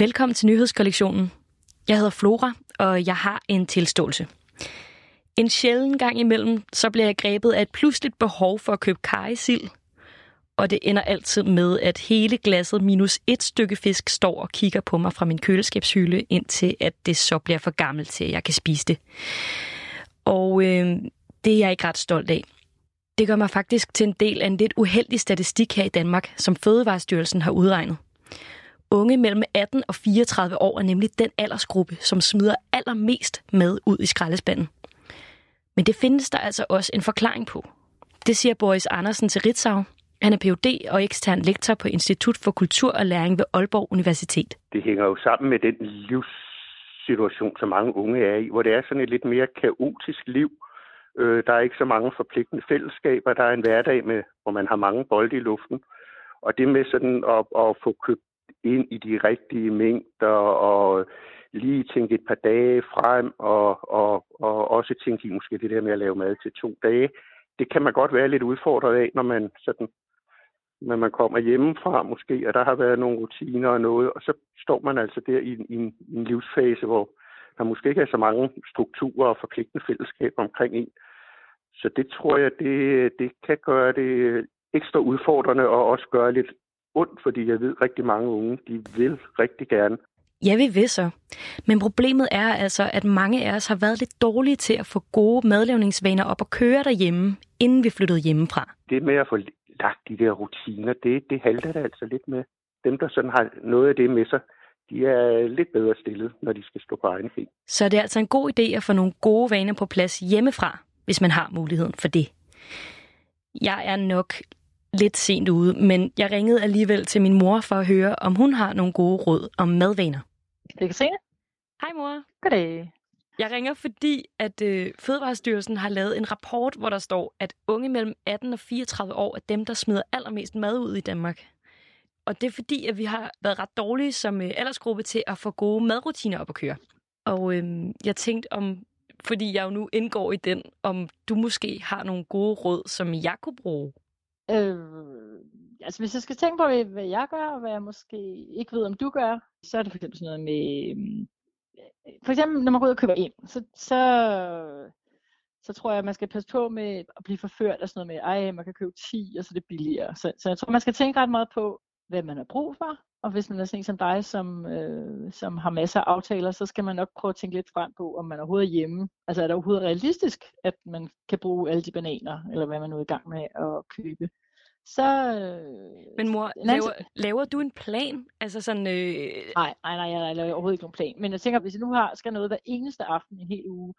Velkommen til nyhedskollektionen. Jeg hedder Flora, og jeg har en tilståelse. En sjælden gang imellem, så bliver jeg grebet af et pludseligt behov for at købe kajsild. Og det ender altid med, at hele glasset minus et stykke fisk står og kigger på mig fra min køleskabshylde, indtil at det så bliver for gammelt til, at jeg kan spise det. Og øh, det er jeg ikke ret stolt af. Det gør mig faktisk til en del af en lidt uheldig statistik her i Danmark, som Fødevarestyrelsen har udregnet. Unge mellem 18 og 34 år er nemlig den aldersgruppe, som smider allermest med ud i skraldespanden. Men det findes der altså også en forklaring på. Det siger Boris Andersen til Ritzau. Han er Ph.D. og ekstern lektor på Institut for Kultur og Læring ved Aalborg Universitet. Det hænger jo sammen med den livssituation, som mange unge er i, hvor det er sådan et lidt mere kaotisk liv. Øh, der er ikke så mange forpligtende fællesskaber. Der er en hverdag, med, hvor man har mange bolde i luften. Og det med sådan at, at få købt ind i de rigtige mængder og lige tænke et par dage frem og, og, og også tænke i måske det der med at lave mad til to dage. Det kan man godt være lidt udfordret af, når man sådan når man kommer hjemmefra måske, og der har været nogle rutiner og noget, og så står man altså der i, i, en, i en livsfase, hvor der måske ikke er så mange strukturer og forpligtende fællesskab omkring en. Så det tror jeg, det, det kan gøre det ekstra udfordrende og også gøre lidt ondt, fordi jeg ved rigtig mange unge, de vil rigtig gerne. Ja, vi vil så. Men problemet er altså, at mange af os har været lidt dårlige til at få gode madlavningsvaner op og køre derhjemme, inden vi flyttede hjemmefra. Det med at få lagt de der rutiner, det, det halter det altså lidt med. Dem, der sådan har noget af det med sig, de er lidt bedre stillet, når de skal stå på egen ben. Så det er altså en god idé at få nogle gode vaner på plads hjemmefra, hvis man har muligheden for det. Jeg er nok lidt sent ude, men jeg ringede alligevel til min mor for at høre, om hun har nogle gode råd om madvaner. Det kan se Hej mor. Goddag. Jeg ringer, fordi at øh, Fødevarestyrelsen har lavet en rapport, hvor der står, at unge mellem 18 og 34 år er dem, der smider allermest mad ud i Danmark. Og det er fordi, at vi har været ret dårlige som øh, aldersgruppe til at få gode madrutiner op at køre. Og øh, jeg tænkte om, fordi jeg jo nu indgår i den, om du måske har nogle gode råd, som jeg kunne bruge. Øh, altså hvis jeg skal tænke på, hvad jeg gør, og hvad jeg måske ikke ved, om du gør, så er det for eksempel sådan noget med... Øh, for eksempel, når man går ud og køber ind, så, så, så tror jeg, at man skal passe på med at blive forført af sådan noget med, ej, man kan købe 10, og så er det billigere. Så, så jeg tror, man skal tænke ret meget på, hvad man har brug for. Og hvis man er sådan en som dig, som, øh, som har masser af aftaler, så skal man nok prøve at tænke lidt frem på, om man overhovedet er hjemme. Altså er det overhovedet realistisk, at man kan bruge alle de bananer, eller hvad man nu er i gang med at købe. Så, øh, Men mor, laver, laver du en plan? Altså sådan... Øh... Nej, nej, nej, jeg laver overhovedet ikke nogen plan. Men jeg tænker, hvis jeg nu har, skal noget hver eneste aften i en hel uge,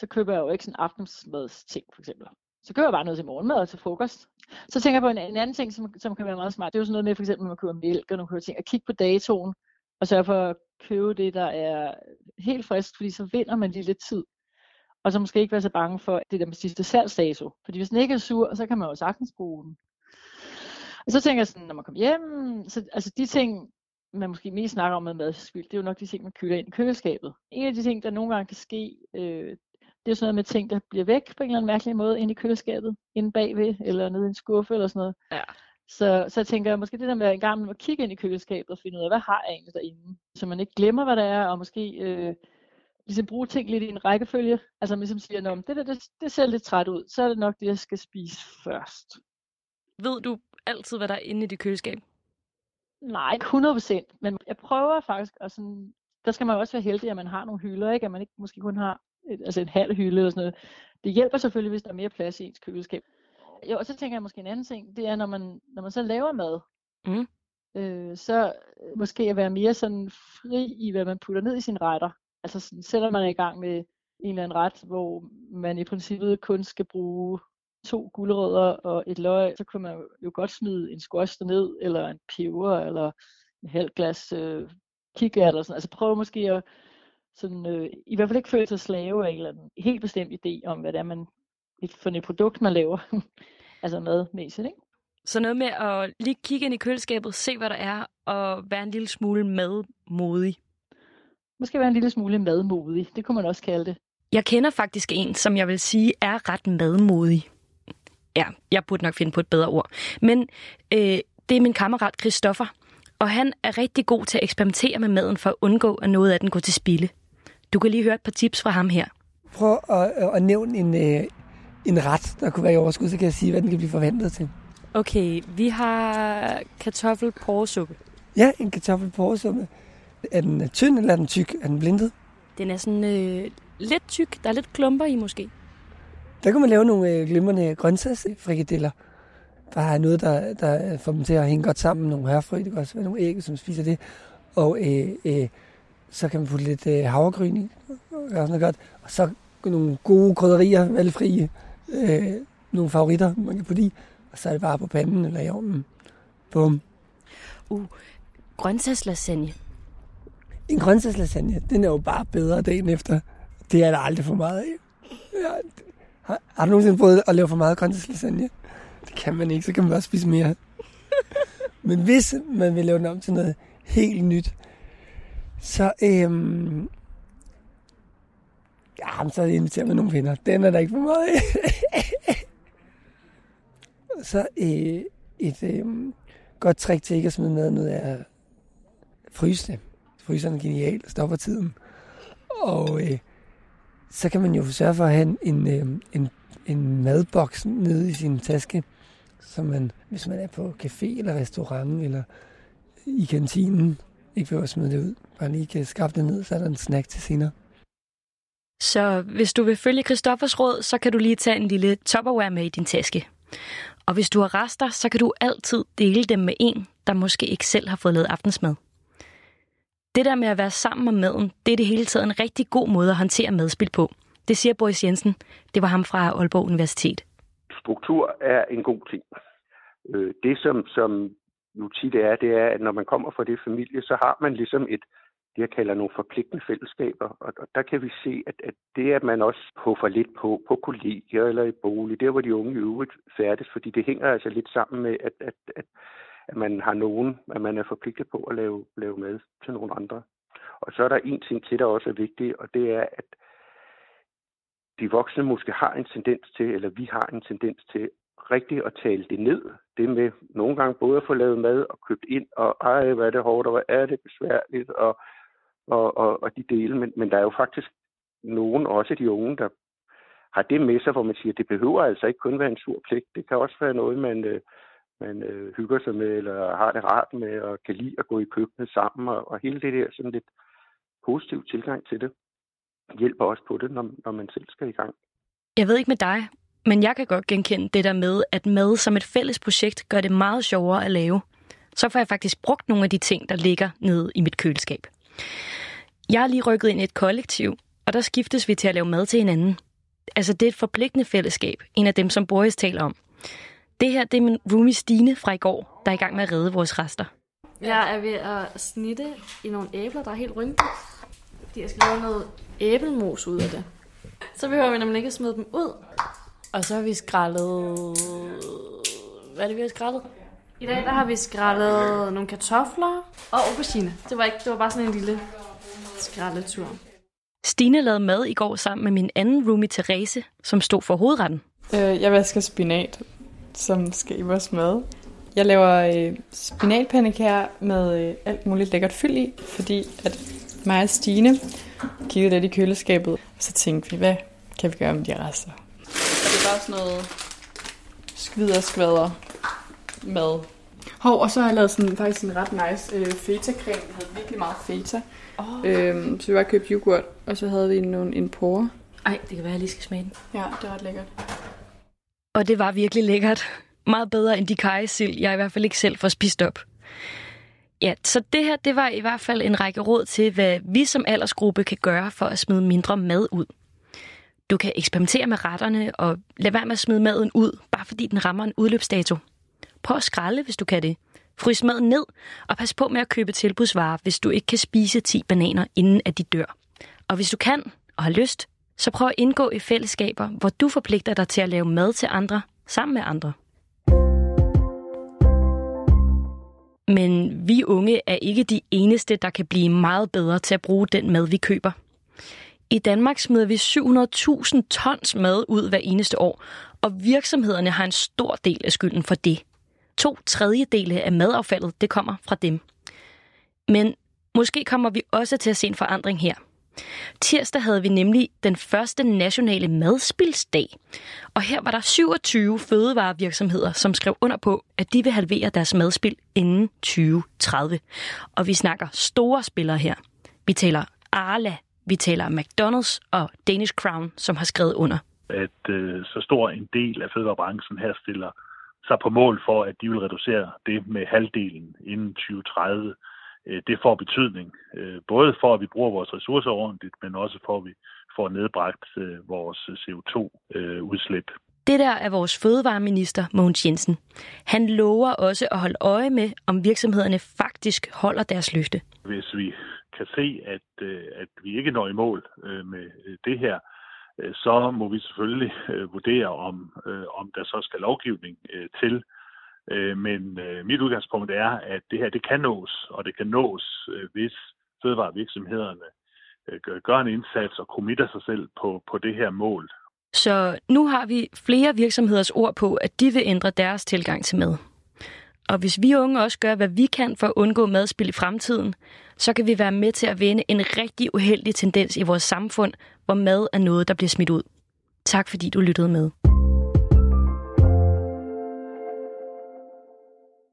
så køber jeg jo ikke sådan aftensmadsting, for eksempel. Så køber jeg bare noget til morgenmad og til frokost. Så tænker jeg på en, en anden ting, som, som kan være meget smart. Det er jo sådan noget med, for eksempel, når man køber mælk og nogle køber ting, at kigge på datoen, og sørge for at købe det, der er helt frisk, fordi så vinder man lige lidt tid. Og så måske ikke være så bange for det der med sidste salgsdato. Fordi hvis den ikke er sur, så kan man jo sagtens bruge den. Og så tænker jeg sådan, når man kommer hjem, så, altså de ting, man måske mest snakker om med madspild, det er jo nok de ting, man køler ind i køleskabet. En af de ting, der nogle gange kan ske, øh, det er sådan noget med ting, der bliver væk på en eller anden mærkelig måde ind i køleskabet, inde bagved, eller nede i en skuffe eller sådan noget. Ja. Så, så jeg tænker måske det der med en gang med at kigge ind i køleskabet og finde ud af, hvad har jeg egentlig derinde? Så man ikke glemmer, hvad der er, og måske øh, ligesom bruge ting lidt i en rækkefølge. Altså man ligesom siger, men det der, det, det ser lidt træt ud, så er det nok det, jeg skal spise først. Ved du altid, hvad der er inde i dit køleskab? Nej, 100%. Men jeg prøver faktisk, og sådan, der skal man jo også være heldig, at man har nogle hylder, ikke? At man ikke måske kun har et, altså en halv hylde eller sådan noget. Det hjælper selvfølgelig, hvis der er mere plads i ens køleskab. Jo, og så tænker jeg måske en anden ting, det er, når man, når man så laver mad, Mm. øh, så øh, måske at være mere sådan fri i, hvad man putter ned i sine retter. Altså sådan, selvom man er i gang med en eller anden ret, hvor man i princippet kun skal bruge to gulerødder og et løg, så kan man jo godt smide en squash ned eller en peber, eller en halv glas øh, kikært, eller sådan. Altså prøv måske at sådan, øh, i hvert fald ikke føle sig slave af en eller anden helt bestemt idé om, hvad det er, man, et, for et produkt, man laver. altså madmæssigt, ikke? Så noget med at lige kigge ind i køleskabet, se hvad der er, og være en lille smule madmodig. Måske være en lille smule madmodig, det kunne man også kalde det. Jeg kender faktisk en, som jeg vil sige er ret madmodig. Ja, jeg burde nok finde på et bedre ord. Men øh, det er min kammerat Christoffer. Og han er rigtig god til at eksperimentere med maden for at undgå, at noget af den går til spilde. Du kan lige høre et par tips fra ham her. Prøv at, at nævne en, øh, en ret, der kunne være i overskud, så kan jeg sige, hvad den kan blive forvandlet til. Okay, vi har kartoffelporresuppe. Ja, en kartoffelporresuppe. Er den øh, tynd, eller er den tyk? Er den blindet? Den er sådan øh, lidt tyk. Der er lidt klumper i måske. Der kan man lave nogle øh, glimrende grøntsagsfrikadeller. Der er noget, der, der får dem til at hænge godt sammen. Nogle hørfrø, det kan også være nogle æg, som spiser det. Og øh, øh, så kan man putte lidt øh, havregryn i. Og sådan noget godt. Og så nogle gode krydderier, valgfrie. Øh, nogle favoritter, man kan putte i. Og så er det bare på panden eller i ovnen. Bum. Uh, grøntsagslasagne. En grøntsagslasagne, den er jo bare bedre dagen efter. Det er der aldrig for meget af. Ja, har, har du nogensinde prøvet at lave for meget grøntsagslasagne? Det kan man ikke, så kan man bare spise mere. Men hvis man vil lave den om til noget helt nyt, så, øhm, ja, så inviterer man nogle venner. Den er der ikke for meget af. så øh, et øh, godt trick til ikke at smide maden ud er fryse det. Fryseren er genial stopper tiden. Og øh, så kan man jo sørge for at have en, en, en, en madboks nede i sin taske, så man, hvis man er på café eller restaurant eller i kantinen, ikke behøver at smide det ud. Bare lige kan skaffe det ned, så er der en snack til senere. Så hvis du vil følge Christoffers råd, så kan du lige tage en lille Tupperware med i din taske. Og hvis du har rester, så kan du altid dele dem med en, der måske ikke selv har fået lavet aftensmad. Det der med at være sammen om maden, det er det hele taget en rigtig god måde at håndtere madspil på. Det siger Boris Jensen. Det var ham fra Aalborg Universitet. Struktur er en god ting. Øh, det, som, som nu tit er, det er, at når man kommer fra det familie, så har man ligesom et, det jeg kalder nogle forpligtende fællesskaber. Og, og der kan vi se, at, at det, at man også puffer lidt på, på kolleger eller i bolig, der hvor de unge i øvrigt færdes, fordi det hænger altså lidt sammen med, at, at, at at man har nogen, at man er forpligtet på at lave, lave mad til nogle andre. Og så er der en ting til, der også er vigtig, og det er, at de voksne måske har en tendens til, eller vi har en tendens til, rigtigt at tale det ned. Det med nogle gange både at få lavet mad og købt ind, og ej, hvad er det hårdt, og hvad er det besværligt, og, og, og, og de dele. Men, men der er jo faktisk nogen, også de unge, der har det med sig, hvor man siger, at det behøver altså ikke kun være en sur pligt. Det kan også være noget, man, øh, man øh, hygger sig med, eller har det rart med, og kan lide at gå i køkkenet sammen, og, og hele det der sådan lidt positiv tilgang til det, hjælper også på det, når, når man selv skal i gang. Jeg ved ikke med dig, men jeg kan godt genkende det der med, at mad som et fælles projekt gør det meget sjovere at lave. Så får jeg faktisk brugt nogle af de ting, der ligger nede i mit køleskab. Jeg er lige rykket ind i et kollektiv, og der skiftes vi til at lave mad til hinanden. Altså det er et forpligtende fællesskab, en af dem, som Boris taler om. Det her det er min roomie Stine fra i går, der er i gang med at redde vores rester. Jeg er ved at snitte i nogle æbler, der er helt rynkede. Fordi jeg skal lave noget æblemos ud af det. Så behøver vi nemlig ikke at smide dem ud. Og så har vi skrællet... Hvad er det, vi har skrællet? I dag der har vi skrællet nogle kartofler og aubergine. Det var, ikke, det var bare sådan en lille skraldetur. Stine lavede mad i går sammen med min anden roomie Therese, som stod for hovedretten. Øh, jeg vasker spinat, som skal i vores mad. Jeg laver øh, spinatpandekager med øh, alt muligt lækkert fyld i, fordi at mig og Stine kiggede lidt i køleskabet, og så tænkte vi, hvad kan vi gøre med de rester? Bare sådan noget skvider skvader mad. Hov, og så har jeg lavet sådan, faktisk en ret nice øh, feta-creme. Vi havde virkelig meget feta. Oh. Øhm, så vi bare købte yoghurt, og så havde vi nogle, en porre. Ej, det kan være, at jeg lige skal smage den. Ja, det er ret lækkert. Og det var virkelig lækkert. Meget bedre end de kajesild, jeg i hvert fald ikke selv får spist op. Ja, så det her, det var i hvert fald en række råd til, hvad vi som aldersgruppe kan gøre for at smide mindre mad ud. Du kan eksperimentere med retterne og lade være med at smide maden ud, bare fordi den rammer en udløbsdato. Prøv at skralde, hvis du kan det. Frys maden ned, og pas på med at købe tilbudsvarer, hvis du ikke kan spise 10 bananer, inden at de dør. Og hvis du kan og har lyst, så prøv at indgå i fællesskaber, hvor du forpligter dig til at lave mad til andre, sammen med andre. Men vi unge er ikke de eneste, der kan blive meget bedre til at bruge den mad, vi køber. I Danmark smider vi 700.000 tons mad ud hver eneste år, og virksomhederne har en stor del af skylden for det. To tredjedele af madaffaldet det kommer fra dem. Men måske kommer vi også til at se en forandring her. Tirsdag havde vi nemlig den første nationale madspilsdag. Og her var der 27 fødevarevirksomheder, som skrev under på, at de vil halvere deres madspil inden 2030. Og vi snakker store spillere her. Vi taler Arla, vi taler McDonald's og Danish Crown, som har skrevet under. At øh, så stor en del af fødevarebranchen her stiller sig på mål for, at de vil reducere det med halvdelen inden 2030 Øh, det får betydning. Øh, både for, at vi bruger vores ressourcer ordentligt, men også for, at vi får nedbragt øh, vores CO2-udslip. Det der er vores fødevareminister, Mogens Jensen. Han lover også at holde øje med, om virksomhederne faktisk holder deres løfte. Hvis vi kan se, at, øh, at vi ikke når i mål øh, med øh, det her, så må vi selvfølgelig vurdere, om, om der så skal lovgivning til Øh, men øh, mit udgangspunkt er, at det her det kan nås, og det kan nås, øh, hvis fødevarevirksomhederne gør en indsats og committer sig selv på, på det her mål. Så nu har vi flere virksomheders ord på, at de vil ændre deres tilgang til mad. Og hvis vi unge også gør, hvad vi kan for at undgå madspil i fremtiden, så kan vi være med til at vende en rigtig uheldig tendens i vores samfund, hvor mad er noget, der bliver smidt ud. Tak fordi du lyttede med.